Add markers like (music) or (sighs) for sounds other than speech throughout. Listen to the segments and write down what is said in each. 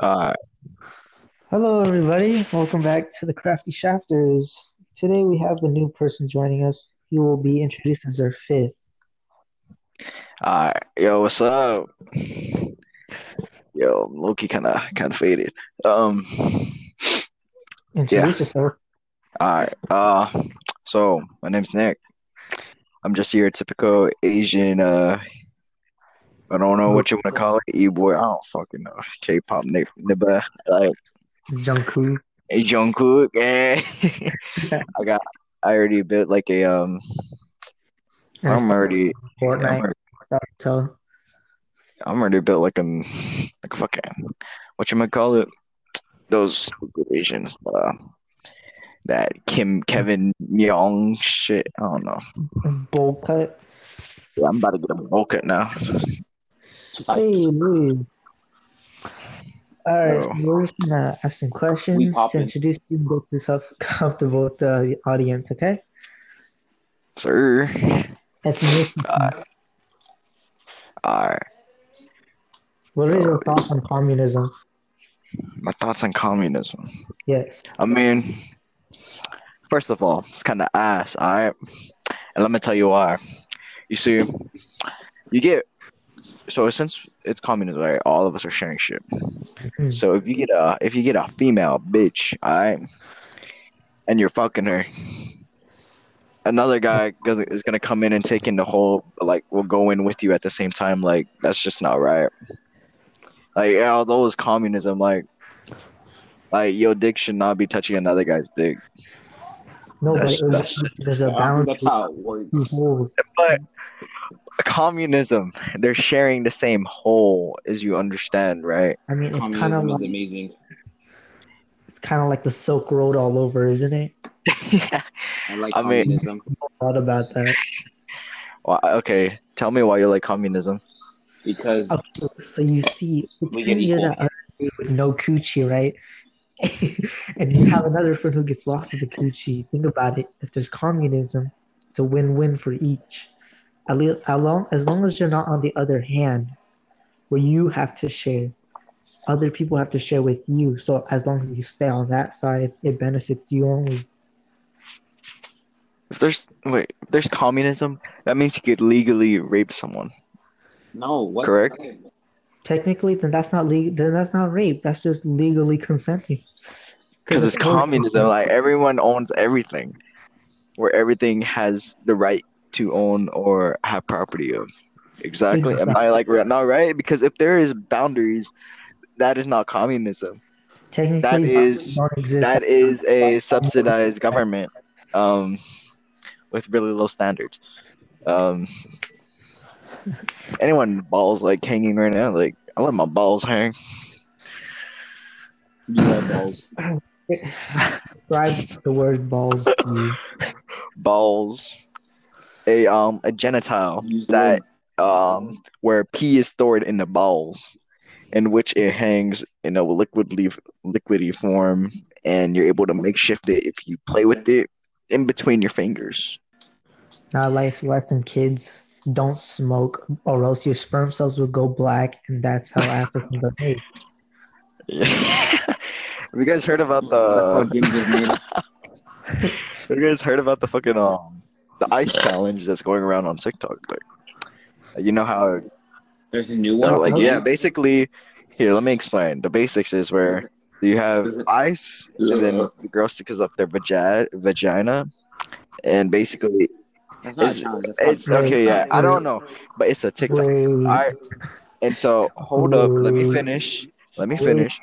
Uh, Hello, everybody. Welcome back to the Crafty Shafters. Today we have a new person joining us. He will be introduced as our fifth. uh, yo, what's up? Yo, Loki kind of kind of faded. Um, Introduce yourself. all right. Uh, so my name's Nick. I'm just your typical Asian. Uh, I don't know what you want to call it, e-boy. I don't fucking know. K-pop nigga, nigga, like Jungkook. Jungkook. Yeah. (laughs) I got. I already built like a um. I'm already. I'm Fortnite. already, I'm already built like a like fucking what you might call it. Those Asians. Uh, that Kim Kevin Young shit. I don't know. bowl cut. Yeah, I'm about to get a bowl cut now. Hey, Louis. All right, so we're just gonna ask some questions to introduce you and get yourself (laughs) comfortable with the audience, okay? Sir. Ethnicity. Uh, alright. What is your thoughts on communism? My thoughts on communism. Yes. I mean, first of all, it's kind of ass, alright? And let me tell you why. You see, you get so since it's communism, right? All of us are sharing shit. Mhm. So if you get a if you get a female bitch, alright, and you're fucking her, another guy is gonna come in and take in the whole like will go in with you at the same time. Like that's just not right. Like yeah, although it's communism, like like your dick should not be touching another guy's dick. No, but That's- it- that's- there's a I think balance. that's how it works. But communism, they're sharing the same hole, as you understand, right? I mean, it's kind of Communism is like amazing. it's kind of like the Silk Road all over, isn't it? yeah. I like (laughs) I mean- communism Thought about that. (laughs) well, okay, tell me why you like communism. because Okay, so you see, We get you're equal. that other dude with no coochie, right? (laughs) and you have another friend who gets lost in the coochie. Think about it. If there's communism, it's a win-win for each. At least, as long as long as you're not on the other hand, where you have to share, other people have to share with you. So as long as you stay on that side, it benefits you only. If there's wait, if there's communism, that means you could legally rape someone. no, what? Correct. Technically, then that's not legal. Then that's not rape. That's just legally consenting. Because it's (laughs) communism, like everyone owns everything, where everything has the right to own or have property of. Exactly. Am I like right now right? Because if there is boundaries, that is not communism. Technically, that is that is a subsidized government, um, with really low standards. Um, anyone balls like hanging right now, like I let my balls hang. You balls. Describe the word balls to you. balls a um a genital that um where pee is stored in the balls in which it hangs in a liquidly liquidy form and you're able to makeshift it if you play with it in between your fingers Now, life lesson, kids. Don't smoke, or else your sperm cells will go black, and that's how Africans are made. (laughs) have you guys heard about the (laughs) have you guys heard about the fucking um the ice challenge that's going around on TikTok like you know how There's a new one. like yeah, basically. Here, let me explain. The basics is where you have ice, and then the girl sticks up their vagina, vagina, and basically it's- a challenge. That's called it's okay. Yeah, I don't know, but it's a TikTok. Alright, and so hold up. Let me finish. Let me finish.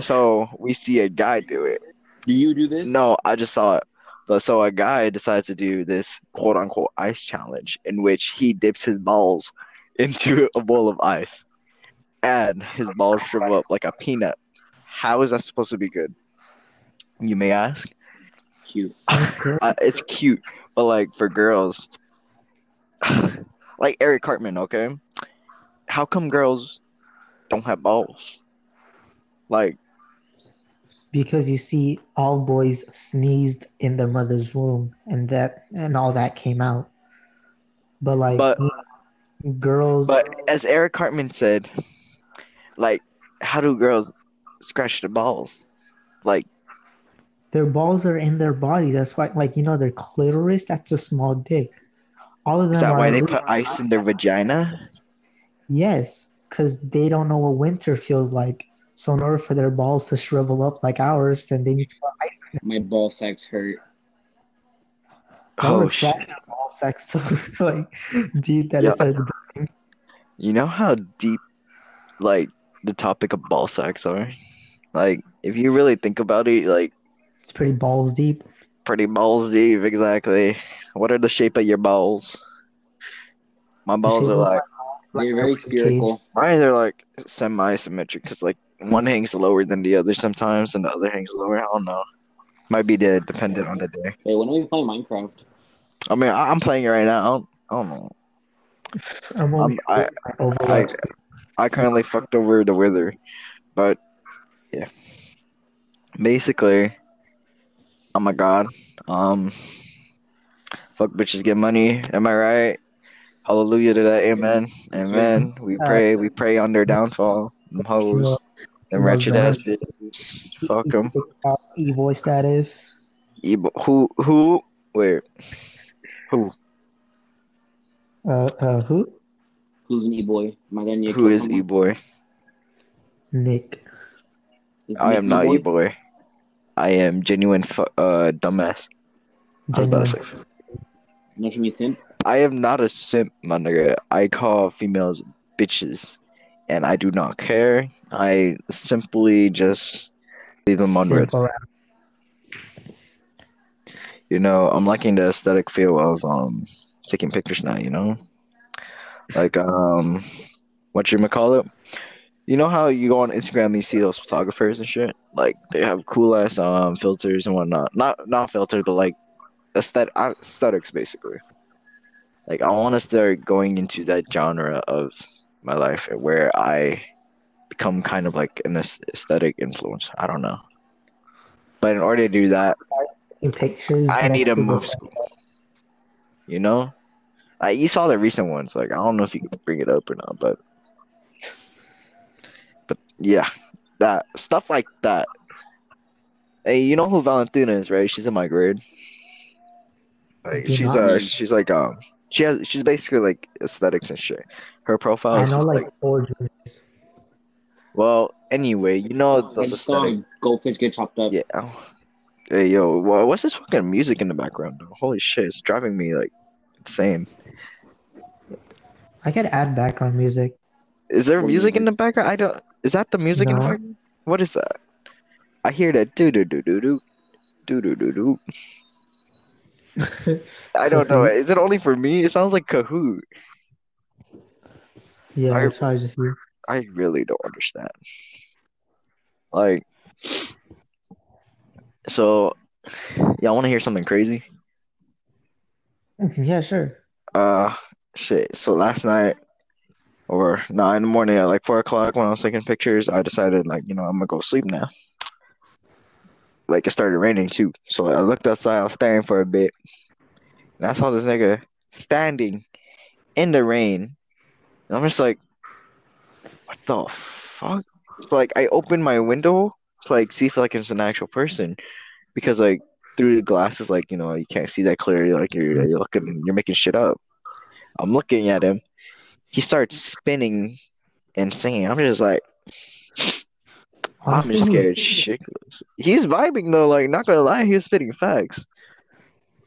So we see a guy do it. Do you do this? No, I just saw it. But so a guy decides to do this quote unquote ice challenge in which he dips his balls (laughs) into a bowl of ice and his balls shrivel up like a peanut. How is that supposed to be good? You may ask. Cute. (laughs) Uh, it's cute, but like for girls, (sighs) like Eric Cartman, okay? How come girls don't have balls? Like, because you see, all boys sneezed in their mother's womb, and that and all that came out. But like But- girls, But as Eric Cartman said, like how do girls scratch their balls? Like, Their balls are in their body. That's why, like you know, their clitoris. That's a small dick. All of is them that are why they put ice in their vagina? Yes, because they don't know what winter feels like. So in order for their balls to shrivel up like ours, then they need to put ice. My ball sacks hurt. Oh, Oh shit! Ball sex (laughs) so like deep that Yeah. it started burning. You know how deep, like, the topic of ball sacks are? Like, if you really think about it, like, It's pretty balls deep. pretty balls deep, exactly. What are the shape of your balls? My balls are of my like, They're very spherical. mine are like semi-symmetric because, like, one hangs lower than the other sometimes, and the other hangs lower. I don't know. Might be dead, dependent on the day. Hey, when are we playing Minecraft? I mean, I- I'm playing it right now. I don't, I don't know. I'm over Um, I- I, Overwatch. I currently fucked over the Wither, but yeah. Basically, oh my god, um, fuck bitches get money. Am I right? Hallelujah to that. Amen. Amen. We pray. We pray on their downfall. Them hoes. Them wretched ass bitches. Fuck them. TikTok e-boy status. Who? Who? where Who? Uh, uh, who? Who's an e-boy? Am I gonna need to Who kill is someone? E boy? Nick. Is I Nick am not E-boy? E boy. I am genuine fu- uh dumbass. I was about to Genuine. say Not you simp? I am not a simp, my nigga. I call females bitches, and I do not care. I simply just leave them on red. You know, I'm liking the aesthetic feel of um taking pictures now. You know, like um, what you call it? You know how you go on Instagram and you see those photographers and shit? Like they have cool ass um filters and whatnot. Not not filter, but like aesthetic aesthetics basically. Like I want to start going into that genre of my life where I become kind of like an aesthetic influence. I don't know. But in order to do that, pictures. I need to move school. You know, like you saw the recent ones. Like I don't know if you can bring it up or not, but but yeah, that stuff like that. Hey, you know who Valentina is, right? She's in my grade. Like she's uh she's like um she has she's basically like aesthetics and shit. Her profile I is know just like like four juniors. well anyway, you know I those just saw aesthetic. a goldfish get chopped up. Yeah. Hey yo, what's this fucking music in the background though? Holy shit, it's driving me like insane. I could add background music. Is there What music in the background? I don't. Is that the music in the background? What is that? I hear that do do do do do do do do do. (laughs) I don't know. Kahoot? Is it only for me? It sounds like Kahoot. Yeah, I- that's probably just you. I really don't understand. Like, so, y'all want to hear something crazy? Yeah, sure. Uh, shit. So last night, or nine in the morning at like four o'clock when I was taking pictures, I decided like, you know, I'm gonna go sleep now. Like it started raining too, so I looked outside. I was staring for a bit, and I saw this nigga standing in the rain, and I'm just like, what the fuck? Like I open my window to like see if like it's an actual person, because like through the glasses, like you know, you can't see that clearly. Like you're you're looking, you're making shit up. I'm looking at him. He starts spinning and singing. I'm just like, I'm just scared (laughs) shitless. He's vibing though. Like, not gonna lie, he was spitting facts.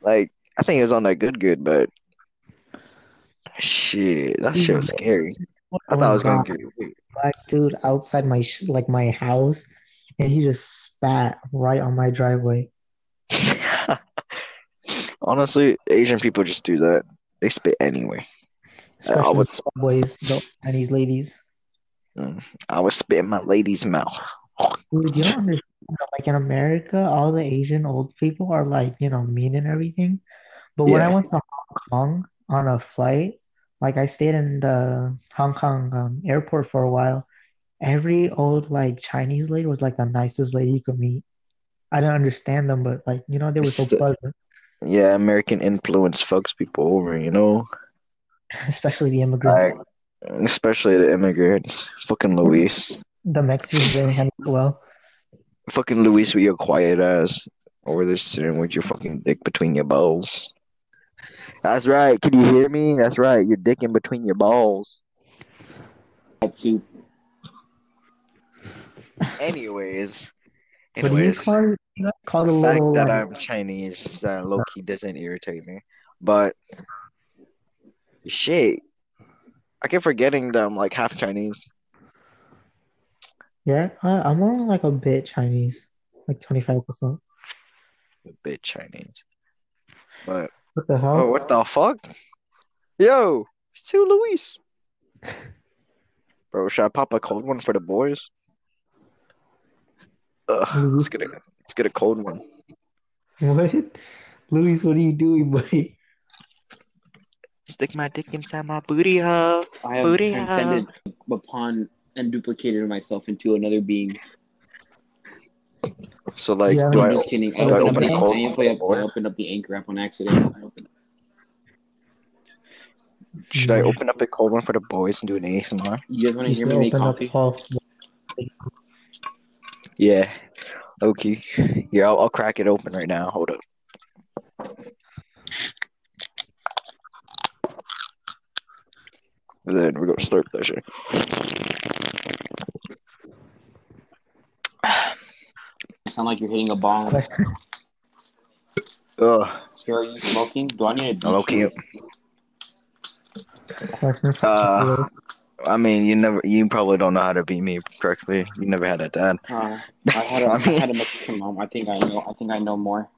Like, I think he was on that good, good, but shit, that shit was scary. I thought I was gonna get. black dude outside my sh- like my house, and he just spat right on my driveway. (laughs) Honestly, Asian people just do that. They spit anyway. Especially mm, I would- subways, those Chinese ladies. I was spitting my lady's mouth. Dude, you don't (laughs) understand like in America, all the Asian old people are like, you know, mean and everything. But when I went to Hong Kong on a flight, like I stayed in the Hong Kong um, airport for a while, every old like Chinese lady was like the nicest lady you could meet. I didn't understand them, but like, you know, they were so the- pleasant, Yeah, American influence fucks people over, you know? (laughs) especially the immigrants. Like, especially the immigrants. Fucking Luis. The Mexicans didn't handle it well. Fucking Luis, with your quiet ass over there sitting with your fucking dick between your balls. That's right. Can you hear me? That's right. You're in between your balls. That soup. Anyways, What you anyways, call it? You know, call the the fact little that like, I'm Chinese, that low key doesn't irritate me. But shit, I keep forgetting that I'm like half Chinese. yeah, I, I'm more like a bit Chinese, like 25%. A bit Chinese. But What the hell? oh, hell? what the fuck? Yo, it's too Luis. Bro, should I pop a cold one for the boys? Ugh, let's get a let's get a cold one. What? Luis, what are you doing, buddy? Stick my dick inside my booty hole. I have Booty transcended upon and duplicated myself into another being. So like, Yeah, do I'm I? just kidding. I do I opened, up open the, a cold I, one opened up, I opened up the anchor app on accident. I Should I open up a cold one for the boys and do an ASMR? You guys want to hear me make open up coffee? Yeah. Okay. Yeah, I'll, I'll crack it open right now. Hold up. And then we're gonna slurp that shit. Sound like you're hitting a bomb. Question. (laughs) Ugh. Sir, are you smoking? Do I need a I'm okay. Uh, I mean, you never, you probably don't know how to beat me correctly. You never had a dad. Uh, I had a, (laughs) I had a Mexican mom. I think I know. I think I know more.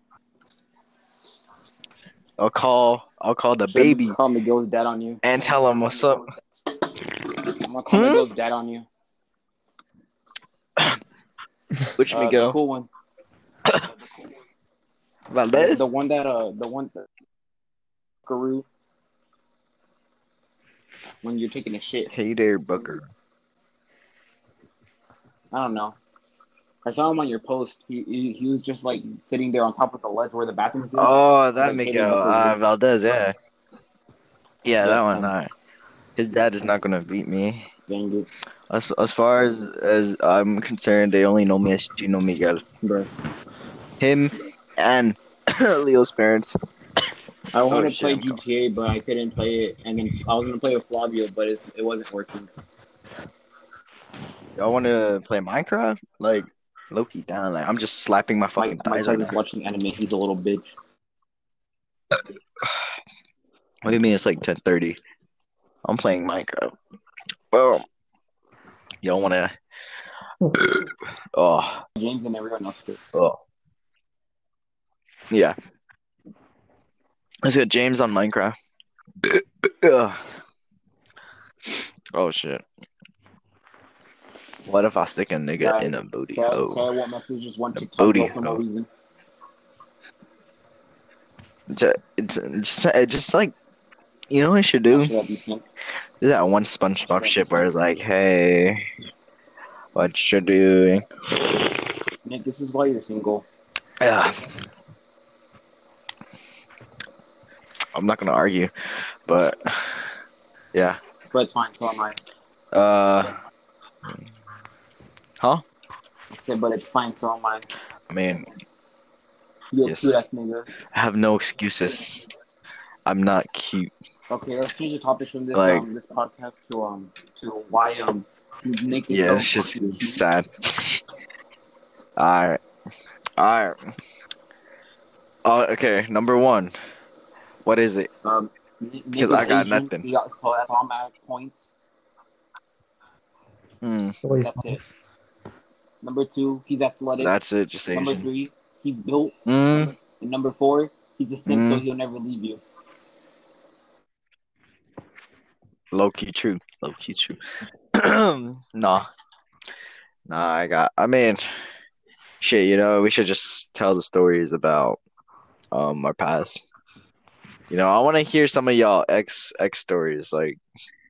I'll call, I'll call the Should baby Call Miguel's dad on you. and tell him what's up. I'm gonna call Hmm? Miguel's dad on you. Which Uh, Miguel? the cool one. (coughs) Valdez? The one that uh, the one that Guru. When you're taking a shit, Hey there, Booker. I don't know. I saw him on your post. He, he he was just like sitting there on top of the ledge where the bathroom is. Oh, that Like, Miguel. Uh. Valdez, yeah. Yeah, that one. his dad is not gonna beat me. Dang it, As as far as as I'm concerned, they only know me as Gino Miguel. bro. Him and (coughs) Leo's parents. I wanted Oh, to play shit, I'm GTA, but I couldn't play it, and then I was gonna play with Flavio, but it's, it wasn't working. Y'all want to play Minecraft? Like Loki down. Like I'm just slapping my My, fucking my thighs right cousin's now. watching anime. He's a little bitch. What do you mean it's like 10:30? I'm playing Minecraft. Well, y'all want to? Oh, James and everyone else. Too. oh, yeah. Let's get James on Minecraft. (coughs) Oh shit. What if I stick a nigga Sorry. in a booty So, hole? so I won't message just one The TikTok booty girl no hole. reason. Ju- It's, just, it's just like, you know what I should do? Actually, that'd be simp. There's that one SpongeBob shit where it's like, hey, what you doing? Nick, this is why you're single. Yeah. I'm not gonna argue, but yeah. But it's fine. So am I. Uh, huh? I said, but it's fine. So am I. I mean, You a Yes. cute ass nigga. I have no excuses. I'm not cute. Okay, let's change the topic from this Like- um this podcast to um to why um Nick is Yeah, so it's just sad. Alright. Alright. Oh, okay. Number one. What is it? Um, Because I got Asian. nothing. He got, so that's all my points. Hmm. Story That's points. Number two, he's athletic. That's it. Just number three, he's built. Mm. And number four, he's a simp, so Mm. he'll never leave you. Low key true. Low key true. (clears throat) nah. Nah, I got I mean shit, you know, we should just tell the stories about um our past. You know, I wanna hear some of y'all ex ex stories. Like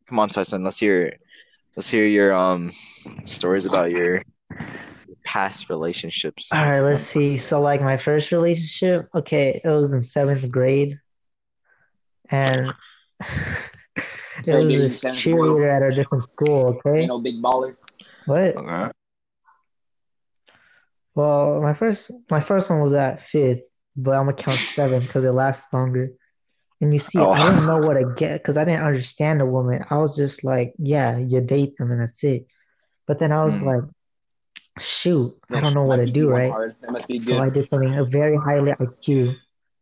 come on, Tyson, let's hear let's hear your um stories about your past relationships. All right, let's see. So, like my first relationship, okay, it was in seventh grade, and (laughs) it So was this cheerleader at a different school. Okay, You know, big baller. What? Okay. Well, my first my first one was at fifth, but I'm gonna count seven because it lasts longer. And you see, Oh. I didn't know (laughs) what to get because I didn't understand a woman. I was just like, yeah, you date them and that's it. But then I was Mm. like, shoot, I don't know what to do, right? hard. Must be So I did something a very highly IQ.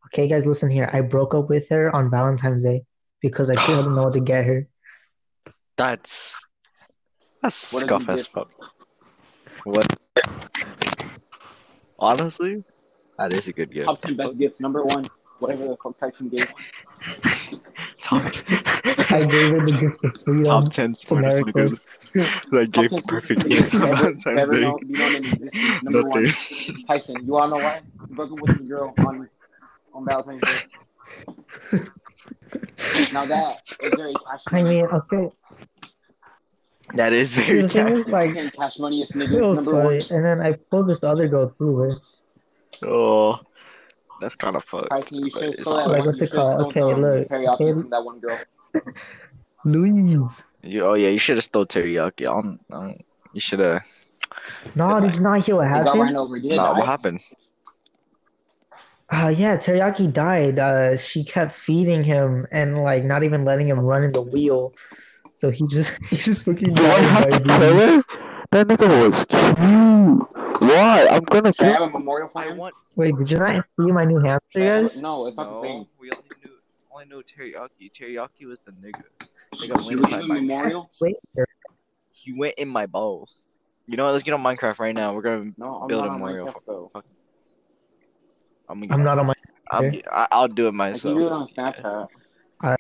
Okay, guys, listen here. I broke up with her on Valentine's Day because I still didn't know what to get her. That's that's What scuff as fuck. What? Honestly, that is a good gift. Top ten best gifts. Number one, whatever the fuck Tyson gave. Top, (laughs) I gave her the gift of freedom. top ten smartest America. niggas. I gave ten perfect smartest gift niggas for Valentine's Day. known, be known in existence. Number one, Nothing. Tyson. You wanna know why? You broke up with this girl on on Valentine's Day. (laughs) Now that is very cash I mean, okay. That is very the thing is, like, cash money is niggas. was Number one. And then I pulled this other girl too, right? Oh, that's kind of fucked. Tyson, you should it's stole that Like, one. what's it called? Okay, look. teriyaki Okay, from that one girl. Luis. You, oh yeah, you should have stole teriyaki. I don't, I don't, you should have. No, did you not hear what They got happened? ran over. Did Nah, what happened? Uh, yeah, Teriyaki died. Uh, she kept feeding him and like not even letting him run in the wheel. So he just (laughs) he just fucking died of diabetes. That nigga was cute. Why? I'm gonna Should I have a memorial for want. Wait, did you not see my new hamster, Should I have a- guys? No, it's not the same. We only knew only knew teriyaki. Teriyaki was the nigga. Nigga Should went inside my. memorial? (laughs) Wait, He went in my balls. You know what? Let's get on Minecraft right now. We're gonna. No, Build a memorial. Minecraft though. I'm, gonna, I'm not on my. I'm, I, I'll do it I myself. do it on Snapchat. All right.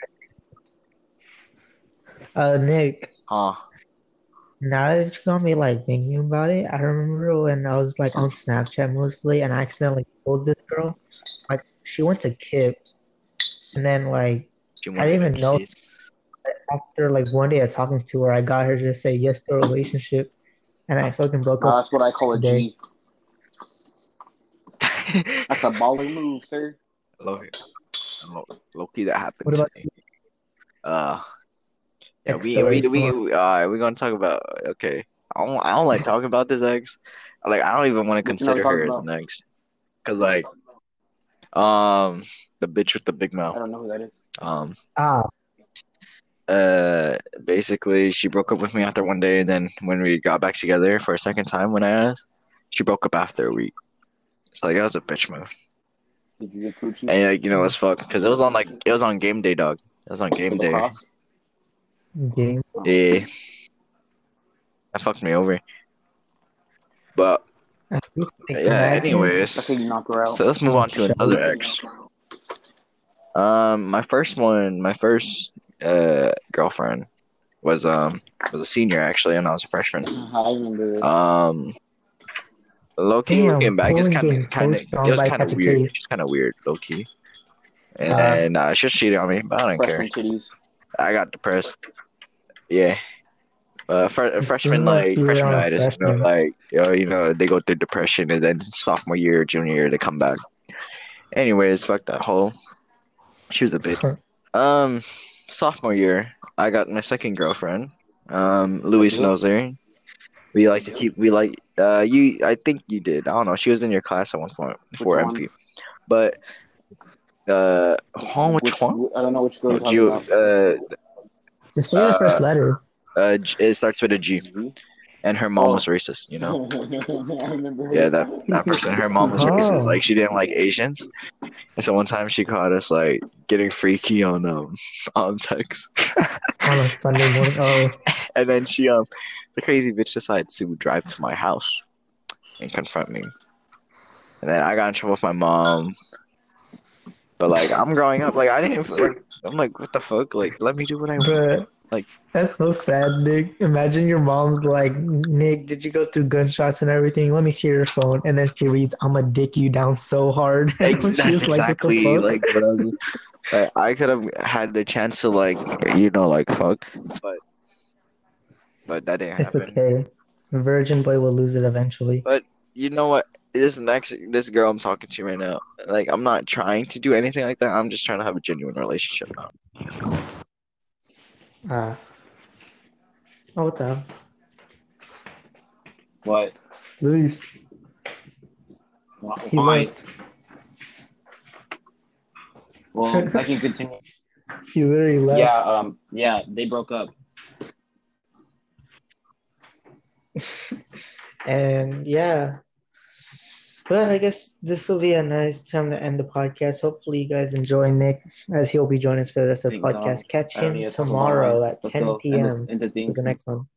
Uh, Nick. Huh? Now that you got me like thinking about it, I remember when I was like on Snapchat mostly, and I accidentally told this girl, like she went to Kip, and then like I didn't even know- kiss? after like one day of talking to her, I got her to say yes to a relationship, and I fucking broke Uh, up. that's what I call a Today. G. That's a baller move, sir. Low, low, low key that happened. What about. Uh, yeah, X we we, we we uh, we're gonna talk about. Okay, I don't I don't like talking about this ex. Like I don't even want to What you wanna consider talk her as an ex, cause like, um, the bitch with the big mouth. I don't know who that is. Um, Ah, uh, basically she broke up with me after one day, and then when we got back together for a second time, when I asked, she broke up after a week. So like that was a bitch move. Did you get coochie? And like you know it's fucked because it was on like it was on game day, dog. It was on game day. Lacrosse? game. Yeah, that fucked me over. But At least they come yeah, anyways, That's how you knock her out. so let's move on to another up. ex. Um, my first one, my first uh girlfriend was um was a senior actually, and I was a freshman. I remember. Um, low key Damn, looking back, it's kind of kind of it was kind of weird. It's kind of weird, low key. Uh, And uh, she cheated on me, but I don't care. Titties. I got depressed. Yeah. Uh, fr- freshman like you were on freshmanitis, you know, like you know, you know, they go through depression, and then sophomore year, junior year, they come back. Anyways, fuck that whole. She was a bitch. Um, sophomore year, I got my second girlfriend. Um, Luis Okay. knows her. We like to keep. We like. Uh, you. I think you did. I don't know. She was in your class at one point before Which one? MP. But. Uh, huh, which, one? I don't know which girl Oh, you're Geo, talking about. uh, Just say the first Uh, letter. uh, G- it starts with a G, G? and her mom Oh. was racist. You know. (laughs) I remember. her. Yeah, that that person. Her mom was Oh. racist. Like she didn't like Asians, and so one time she caught us like getting freaky on um (laughs) on text, on a Sunday morning. Oh, (laughs) and then she um the crazy bitch decides to drive to my house and confront me, and then I got in trouble with my mom. But like I'm growing up, like I didn't. Like, I'm like, what the fuck? Like, let me do what I want. but Like- that's so sad, Nick. Imagine your mom's like, Nick, did you go through gunshots and everything? Let me see your phone, and then she reads, "I'm gonna dick you down so hard." (laughs) Ex- that's exactly fuck?" like what I was. Like, I could have had the chance to like you know like fuck, but but that didn't It's happen. okay. The virgin boy will lose it eventually. But you know what? This next this girl I'm talking to right now, like I'm not trying to do anything like that. I'm just trying to have a genuine relationship now. Ah. Oh, what the hell? What? Luis, Well, he Fine. left. Well, I can continue. (laughs) He literally left. Yeah, um, yeah, they broke up. (laughs) and yeah. But I guess this will be a nice time to end the podcast. Hopefully, you guys enjoy Nick as he'll be joining us for the rest of the podcast. Catch him to tomorrow at 10 go. End p.m. this- end the for the next one.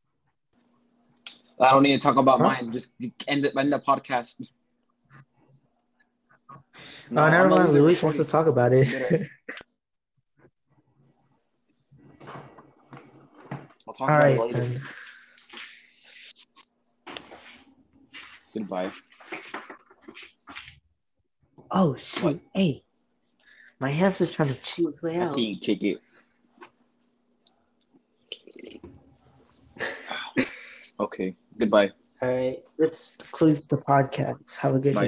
I don't need to talk about Huh? mine. Just end it. End the podcast. No, oh, never mind. Luis wants to talk about it. Get (laughs) I'll talk All right. it later. then. Goodbye. Oh shoot! What? Hey, my hamster's trying to chew its way I out. see you kick it. (laughs) Okay. Goodbye. All right, this concludes the podcast. Have a good Bye. day.